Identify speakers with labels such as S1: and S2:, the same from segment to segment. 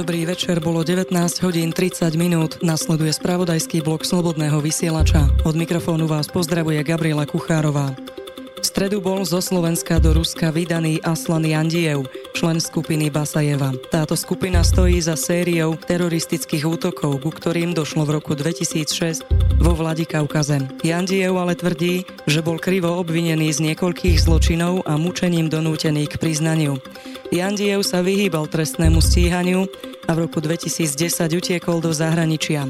S1: Dobrý večer, bolo 19 hodín 30 minút, nasleduje spravodajský blok Slobodného vysielača. Od mikrofónu vás pozdravuje Gabriela Kuchárová. V stredu bol zo Slovenska do Ruska vydaný Aslan Jandiev, člen skupiny Basajeva. Táto skupina stojí za sériou teroristických útokov, ku ktorým došlo v roku 2006 vo Vladikaukaze. Jandiev ale tvrdí, že bol krivo obvinený z niekoľkých zločinov a mučením donútený k priznaniu. Jandiev sa vyhýbal trestnému stíhaniu a v roku 2010 utiekol do zahraničia.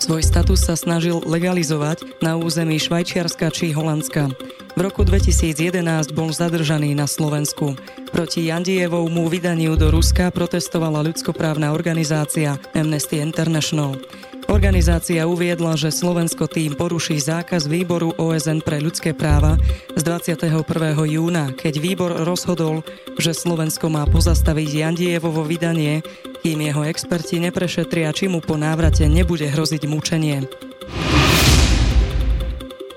S1: Svoj status sa snažil legalizovať na území Švajčiarska či Holandska. V roku 2011 bol zadržaný na Slovensku. Proti Jandievovmu vydaniu do Ruska protestovala ľudskoprávna organizácia Amnesty International. Organizácia uviedla, že Slovensko tým poruší zákaz výboru OSN pre ľudské práva z 21. júna, keď výbor rozhodol, že Slovensko má pozastaviť Jandievovo vydanie, kým jeho experti neprešetria, či mu po návrate nebude hroziť mučenie.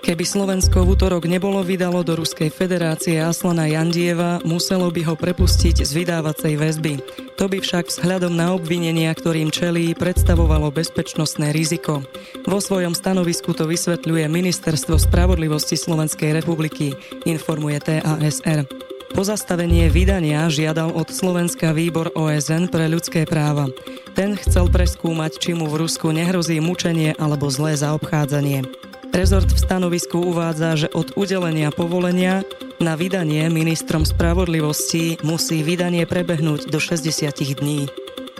S1: Keby Slovensko v útorok nebolo vydalo do Ruskej federácie Aslana Jandieva, muselo by ho prepustiť z vydávacej väzby. To by však vzhľadom na obvinenia, ktorým čelí, predstavovalo bezpečnostné riziko. Vo svojom stanovisku to vysvetľuje Ministerstvo spravodlivosti Slovenskej republiky, informuje TASR. Pozastavenie vydania žiadal od Slovenska výbor OSN pre ľudské práva. Ten chcel preskúmať, či mu v Rusku nehrozí mučenie alebo zlé zaobchádzanie. Rezort v stanovisku uvádza, že od udelenia povolenia na vydanie ministrom spravodlivosti musí vydanie prebehnúť do 60 dní.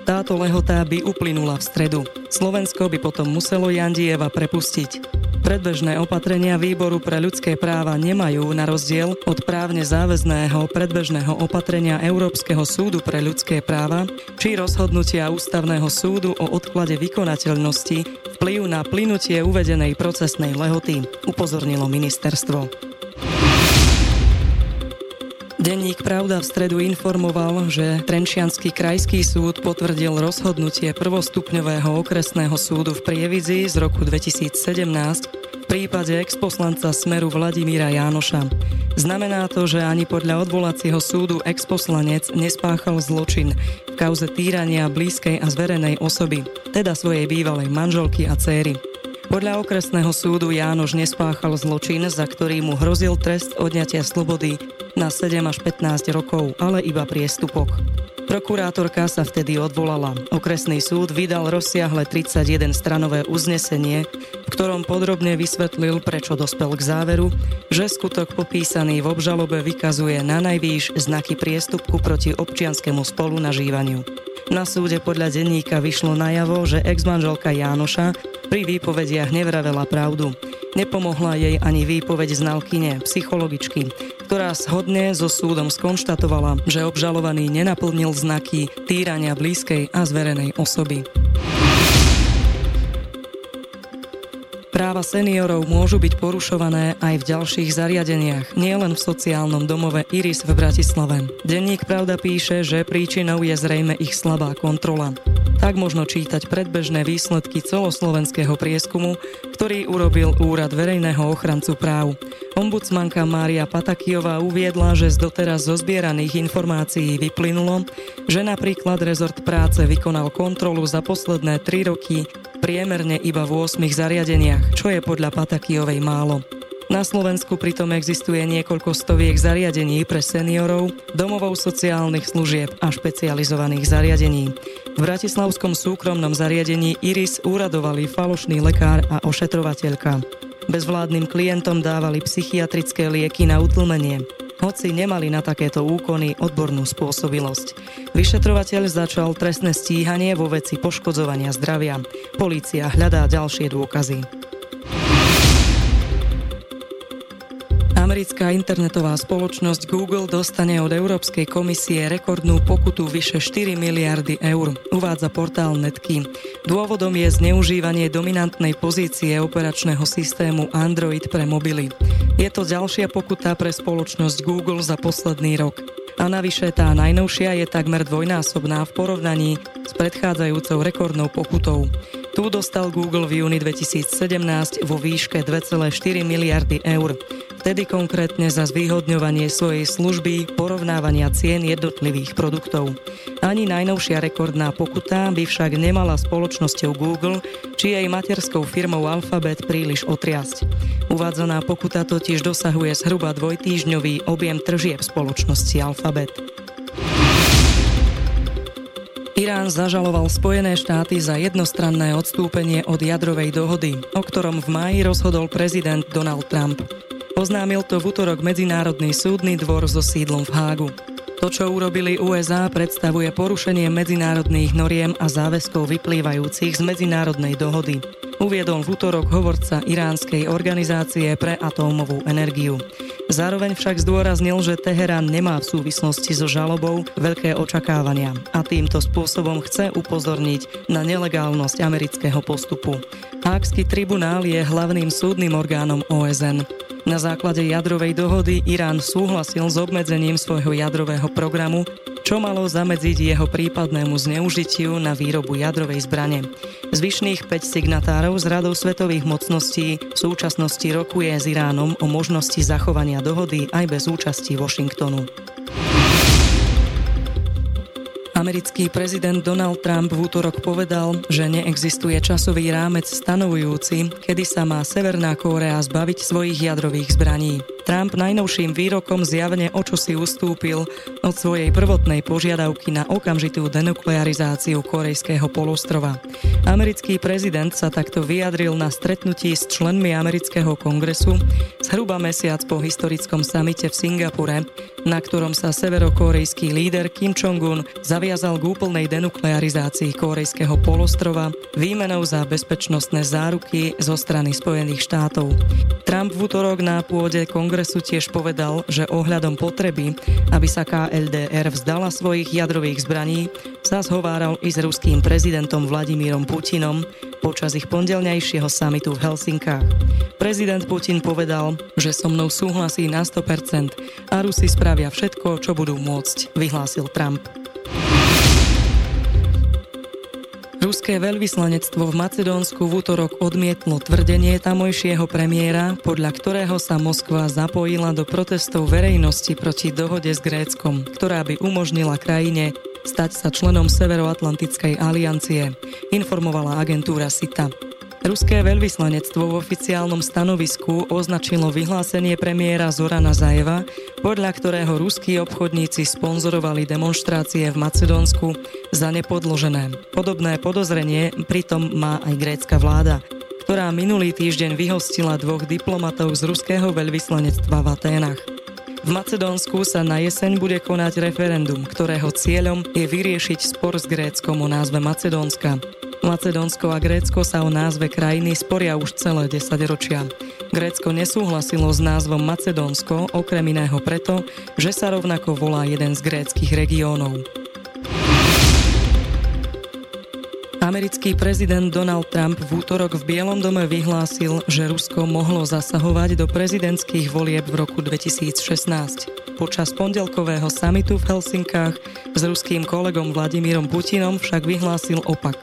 S1: Táto lehotá by uplynula v stredu. Slovensko by potom muselo Jandieva prepustiť. Predbežné opatrenia Výboru pre ľudské práva nemajú, na rozdiel od právne záväzného predbežného opatrenia Európskeho súdu pre ľudské práva či rozhodnutia Ústavného súdu o odklade vykonateľnosti vplyv na plynutie uvedenej procesnej lehoty, upozornilo ministerstvo. Denník Pravda v stredu informoval, že Trenčianský krajský súd potvrdil rozhodnutie prvostupňového okresného súdu v Prievidzi z roku 2017 v prípade exposlanca Smeru Vladimíra Jánoša. Znamená to, že ani podľa odvolacieho súdu exposlanec nespáchal zločin v kauze týrania blízkej a zverenej osoby, teda svojej bývalej manželky a céry. Podľa okresného súdu Jánoš nespáchal zločin, za ktorý mu hrozil trest odňatia slobody na 7 až 15 rokov, ale iba priestupok. Prokurátorka sa vtedy odvolala. Okresný súd vydal rozsiahle 31 stranové uznesenie, v ktorom podrobne vysvetlil, prečo dospel k záveru, že skutok popísaný v obžalobe vykazuje na najvýš znaky priestupku proti občianskému spolunažívaniu. Na súde podľa denníka vyšlo najavo, že ex-manželka Jánoša pri výpovediach nevravela pravdu. Nepomohla jej ani výpoveď znalkyne, psychologičky, ktorá shodne so súdom skonštatovala, že obžalovaný nenaplnil znaky týrania blízkej a zverenej osoby. Práva seniorov môžu byť porušované aj v ďalších zariadeniach, nielen v sociálnom domove Iris v Bratislave. Denník Pravda píše, že príčinou je zrejme ich slabá kontrola. Tak možno čítať predbežné výsledky celoslovenského prieskumu, ktorý urobil Úrad verejného ochrancu práv. Ombudsmanka Mária Patakijová uviedla, že z doteraz zozbieraných informácií vyplynulo, že napríklad rezort práce vykonal kontrolu za posledné 3 roky priemerne iba v 8 zariadeniach, čo je podľa Patakijovej málo. Na Slovensku pritom existuje niekoľko stoviek zariadení pre seniorov, domovou sociálnych služieb a špecializovaných zariadení. V bratislavskom súkromnom zariadení Iris úradovali falošný lekár a ošetrovateľka. Bezvládnym klientom dávali psychiatrické lieky na utlmenie hoci nemali na takéto úkony odbornú spôsobilosť. Vyšetrovateľ začal trestné stíhanie vo veci poškodzovania zdravia. Polícia hľadá ďalšie dôkazy. Americká internetová spoločnosť Google dostane od Európskej komisie rekordnú pokutu vyše 4 miliardy eur, uvádza portál Netky. Dôvodom je zneužívanie dominantnej pozície operačného systému Android pre mobily. Je to ďalšia pokuta pre spoločnosť Google za posledný rok. A navyše tá najnovšia je takmer dvojnásobná v porovnaní s predchádzajúcou rekordnou pokutou. Tu dostal Google v júni 2017 vo výške 2,4 miliardy eur Vtedy konkrétne za zvýhodňovanie svojej služby porovnávania cien jednotlivých produktov. Ani najnovšia rekordná pokuta by však nemala spoločnosťou Google či jej materskou firmou Alphabet príliš otriasť. Uvádzaná pokuta totiž dosahuje zhruba dvojtýždňový objem tržieb spoločnosti Alphabet. Irán zažaloval Spojené štáty za jednostranné odstúpenie od jadrovej dohody, o ktorom v máji rozhodol prezident Donald Trump. Oznámil to v útorok Medzinárodný súdny dvor so sídlom v Hágu. To, čo urobili USA, predstavuje porušenie medzinárodných noriem a záväzkov vyplývajúcich z medzinárodnej dohody. Uviedol v útorok hovorca Iránskej organizácie pre atómovú energiu. Zároveň však zdôraznil, že Teherán nemá v súvislosti so žalobou veľké očakávania a týmto spôsobom chce upozorniť na nelegálnosť amerického postupu. Hákský tribunál je hlavným súdnym orgánom OSN. Na základe jadrovej dohody Irán súhlasil s obmedzením svojho jadrového programu, čo malo zamedziť jeho prípadnému zneužitiu na výrobu jadrovej zbrane. Zvyšných 5 signatárov z radou svetových mocností v súčasnosti rokuje s Iránom o možnosti zachovania dohody aj bez účasti Washingtonu. Americký prezident Donald Trump v útorok povedal, že neexistuje časový rámec stanovujúci, kedy sa má Severná Kórea zbaviť svojich jadrových zbraní. Trump najnovším výrokom zjavne o si ustúpil od svojej prvotnej požiadavky na okamžitú denuklearizáciu korejského polostrova. Americký prezident sa takto vyjadril na stretnutí s členmi amerického kongresu zhruba mesiac po historickom samite v Singapure, na ktorom sa severokorejský líder Kim Jong-un zaviazal k úplnej denuklearizácii korejského polostrova výmenou za bezpečnostné záruky zo strany Spojených štátov. Trump v útorok na pôde kongresu kongresu tiež povedal, že ohľadom potreby, aby sa KLDR vzdala svojich jadrových zbraní, sa zhováral i s ruským prezidentom Vladimírom Putinom počas ich pondelňajšieho samitu v Helsinkách. Prezident Putin povedal, že so mnou súhlasí na 100% a Rusi spravia všetko, čo budú môcť, vyhlásil Trump. Ruské veľvyslanectvo v Macedónsku v útorok odmietlo tvrdenie tamojšieho premiéra, podľa ktorého sa Moskva zapojila do protestov verejnosti proti dohode s Gréckom, ktorá by umožnila krajine stať sa členom Severoatlantickej aliancie, informovala agentúra SITA. Ruské veľvyslanectvo v oficiálnom stanovisku označilo vyhlásenie premiéra Zorana Zajeva, podľa ktorého ruskí obchodníci sponzorovali demonstrácie v Macedónsku za nepodložené. Podobné podozrenie pritom má aj grécka vláda, ktorá minulý týždeň vyhostila dvoch diplomatov z ruského veľvyslanectva v Aténach. V Macedónsku sa na jeseň bude konať referendum, ktorého cieľom je vyriešiť spor s Gréckom o názve Macedónska. Macedónsko a Grécko sa o názve krajiny sporia už celé 10 ročia. Grécko nesúhlasilo s názvom Macedónsko okrem iného preto, že sa rovnako volá jeden z gréckých regiónov. Americký prezident Donald Trump v útorok v Bielom dome vyhlásil, že Rusko mohlo zasahovať do prezidentských volieb v roku 2016. Počas pondelkového samitu v Helsinkách s ruským kolegom Vladimírom Putinom však vyhlásil opak.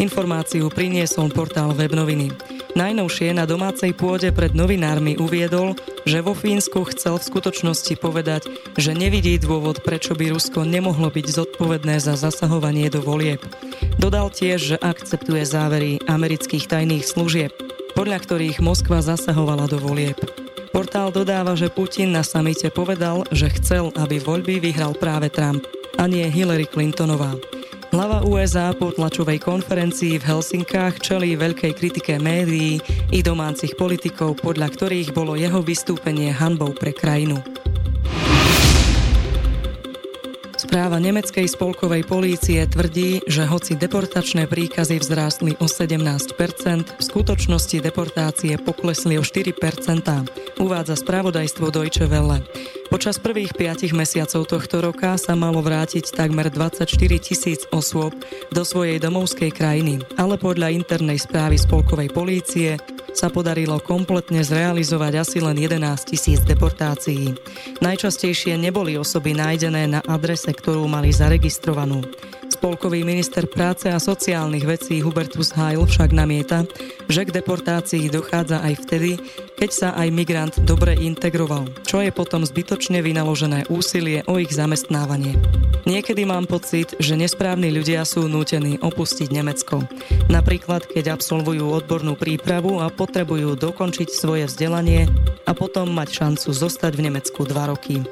S1: Informáciu priniesol portál Webnoviny. Najnovšie na domácej pôde pred novinármi uviedol, že vo Fínsku chcel v skutočnosti povedať, že nevidí dôvod, prečo by Rusko nemohlo byť zodpovedné za zasahovanie do volieb. Dodal tiež, že akceptuje závery amerických tajných služieb, podľa ktorých Moskva zasahovala do volieb. Portál dodáva, že Putin na samite povedal, že chcel, aby voľby vyhral práve Trump a nie Hillary Clintonová. Hlava USA po tlačovej konferencii v Helsinkách čelí veľkej kritike médií i domácich politikov, podľa ktorých bolo jeho vystúpenie hanbou pre krajinu. Správa nemeckej spolkovej polície tvrdí, že hoci deportačné príkazy vzrástli o 17%, v skutočnosti deportácie poklesli o 4%, uvádza spravodajstvo Deutsche Welle. Počas prvých piatich mesiacov tohto roka sa malo vrátiť takmer 24 tisíc osôb do svojej domovskej krajiny, ale podľa internej správy spolkovej polície sa podarilo kompletne zrealizovať asi len 11 tisíc deportácií. Najčastejšie neboli osoby nájdené na adrese, ktorú mali zaregistrovanú. Spolkový minister práce a sociálnych vecí Hubertus Heil však namieta, že k deportácii dochádza aj vtedy, keď sa aj migrant dobre integroval, čo je potom zbytočne vynaložené úsilie o ich zamestnávanie. Niekedy mám pocit, že nesprávni ľudia sú nútení opustiť Nemecko. Napríklad, keď absolvujú odbornú prípravu a potrebujú dokončiť svoje vzdelanie a potom mať šancu zostať v Nemecku dva roky.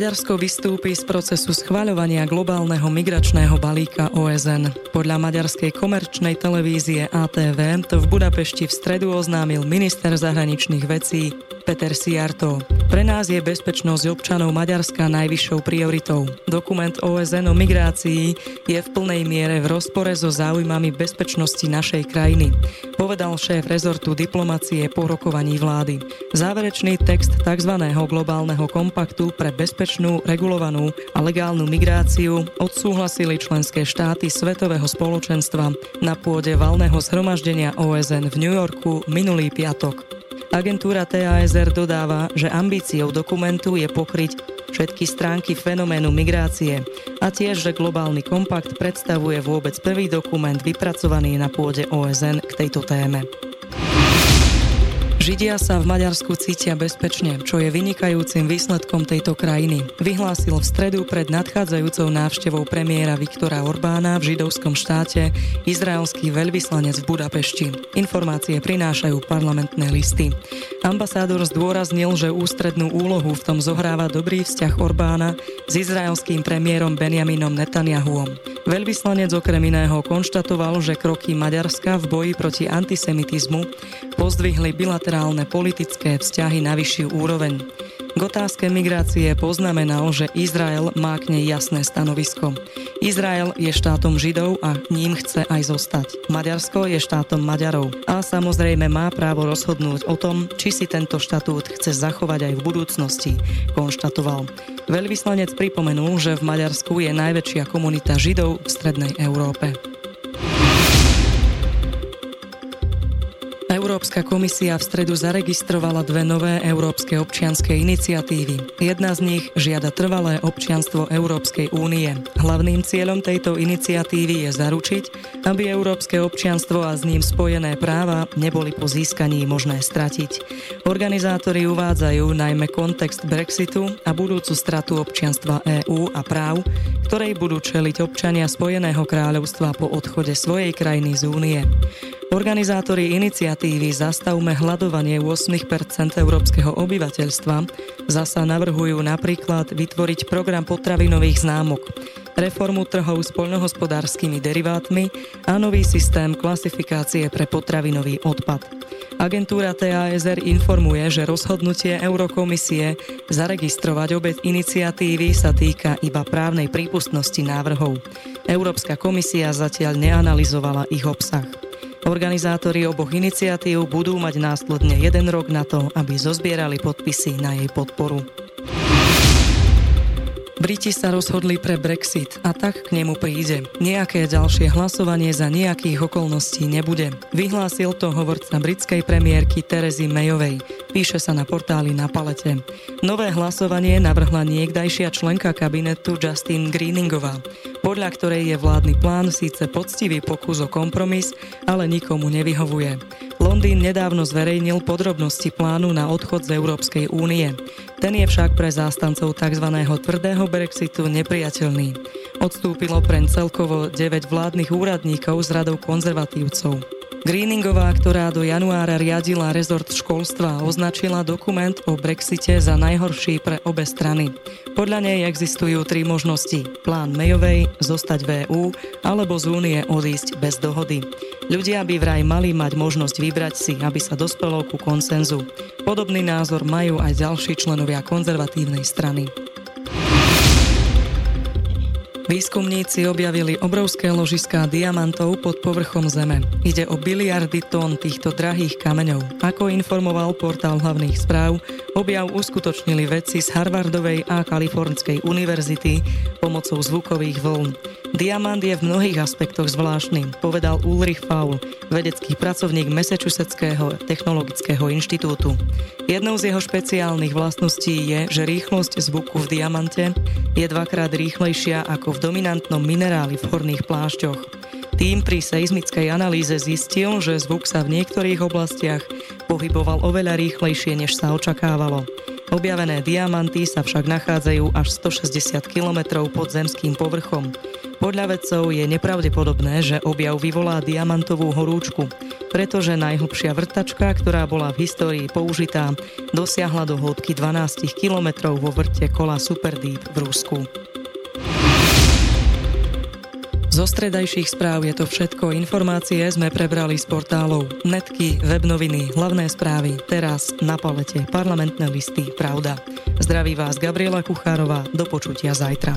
S1: Maďarsko vystúpi z procesu schváľovania globálneho migračného balíka OSN. Podľa maďarskej komerčnej televízie ATV to v Budapešti v stredu oznámil minister zahraničných vecí Peter Siarto. Pre nás je bezpečnosť občanov Maďarska najvyššou prioritou. Dokument OSN o migrácii je v plnej miere v rozpore so záujmami bezpečnosti našej krajiny, povedal šéf rezortu diplomacie po rokovaní vlády. Záverečný text tzv. globálneho kompaktu pre bezpečnú, regulovanú a legálnu migráciu odsúhlasili členské štáty Svetového spoločenstva na pôde valného zhromaždenia OSN v New Yorku minulý piatok. Agentúra TASR dodáva, že ambíciou dokumentu je pokryť všetky stránky fenoménu migrácie a tiež, že globálny kompakt predstavuje vôbec prvý dokument vypracovaný na pôde OSN k tejto téme. Židia sa v Maďarsku cítia bezpečne, čo je vynikajúcim výsledkom tejto krajiny. Vyhlásil v stredu pred nadchádzajúcou návštevou premiéra Viktora Orbána v židovskom štáte izraelský veľvyslanec v Budapešti. Informácie prinášajú parlamentné listy. Ambasádor zdôraznil, že ústrednú úlohu v tom zohráva dobrý vzťah Orbána s izraelským premiérom Benjaminom Netanyahuom. Veľvyslanec okrem iného konštatoval, že kroky Maďarska v boji proti antisemitizmu pozdvihli bilaterálne politické vzťahy na vyššiu úroveň. K otázke migrácie poznamenal, že Izrael má k nej jasné stanovisko. Izrael je štátom Židov a ním chce aj zostať. Maďarsko je štátom Maďarov a samozrejme má právo rozhodnúť o tom, či si tento štatút chce zachovať aj v budúcnosti, konštatoval. Veľvyslanec pripomenul, že v Maďarsku je najväčšia komunita Židov v Strednej Európe. Európska komisia v stredu zaregistrovala dve nové európske občianske iniciatívy. Jedna z nich žiada trvalé občianstvo Európskej únie. Hlavným cieľom tejto iniciatívy je zaručiť, aby európske občianstvo a s ním spojené práva neboli po získaní možné stratiť. Organizátori uvádzajú najmä kontext Brexitu a budúcu stratu občianstva EÚ a práv, ktorej budú čeliť občania Spojeného kráľovstva po odchode svojej krajiny z únie. Organizátori iniciatívy Zastavme hľadovanie 8% európskeho obyvateľstva zasa navrhujú napríklad vytvoriť program potravinových známok, reformu trhov s poľnohospodárskymi derivátmi a nový systém klasifikácie pre potravinový odpad. Agentúra TASR informuje, že rozhodnutie Eurokomisie zaregistrovať obec iniciatívy sa týka iba právnej prípustnosti návrhov. Európska komisia zatiaľ neanalizovala ich obsah. Organizátori oboch iniciatív budú mať následne jeden rok na to, aby zozbierali podpisy na jej podporu. Briti sa rozhodli pre Brexit a tak k nemu príde. Nejaké ďalšie hlasovanie za nejakých okolností nebude. Vyhlásil to hovorca britskej premiérky Terezy Mayovej. Píše sa na portáli na palete. Nové hlasovanie navrhla niekdajšia členka kabinetu Justin Greeningová, podľa ktorej je vládny plán síce poctivý pokus o kompromis, ale nikomu nevyhovuje. Londýn nedávno zverejnil podrobnosti plánu na odchod z Európskej únie. Ten je však pre zástancov tzv. tvrdého Brexitu nepriateľný. Odstúpilo pre celkovo 9 vládnych úradníkov z radou konzervatívcov. Greeningová, ktorá do januára riadila rezort školstva, označila dokument o Brexite za najhorší pre obe strany. Podľa nej existujú tri možnosti. Plán Mayovej, zostať v EU alebo z únie odísť bez dohody. Ľudia by vraj mali mať možnosť vybrať si, aby sa dospelo ku konsenzu. Podobný názor majú aj ďalší členovia konzervatívnej strany. Výskumníci objavili obrovské ložiská diamantov pod povrchom Zeme. Ide o biliardy tón týchto drahých kameňov. Ako informoval portál hlavných správ, objav uskutočnili vedci z Harvardovej a Kalifornskej univerzity pomocou zvukových vln. Diamant je v mnohých aspektoch zvláštny, povedal Ulrich Faul, vedecký pracovník Massachusettského technologického inštitútu. Jednou z jeho špeciálnych vlastností je, že rýchlosť zvuku v diamante je dvakrát rýchlejšia ako v dominantnom mineráli v horných plášťoch. Tým pri seizmickej analýze zistil, že zvuk sa v niektorých oblastiach pohyboval oveľa rýchlejšie, než sa očakávalo. Objavené diamanty sa však nachádzajú až 160 km pod zemským povrchom. Podľa vedcov je nepravdepodobné, že objav vyvolá diamantovú horúčku, pretože najhlbšia vrtačka, ktorá bola v histórii použitá, dosiahla do hĺbky 12 km vo vrte kola Superdeep v Rusku. Zo stredajších správ je to všetko. Informácie sme prebrali z portálov Netky, webnoviny, hlavné správy, teraz na palete, parlamentné listy, pravda. Zdraví vás Gabriela Kuchárová, do počutia zajtra.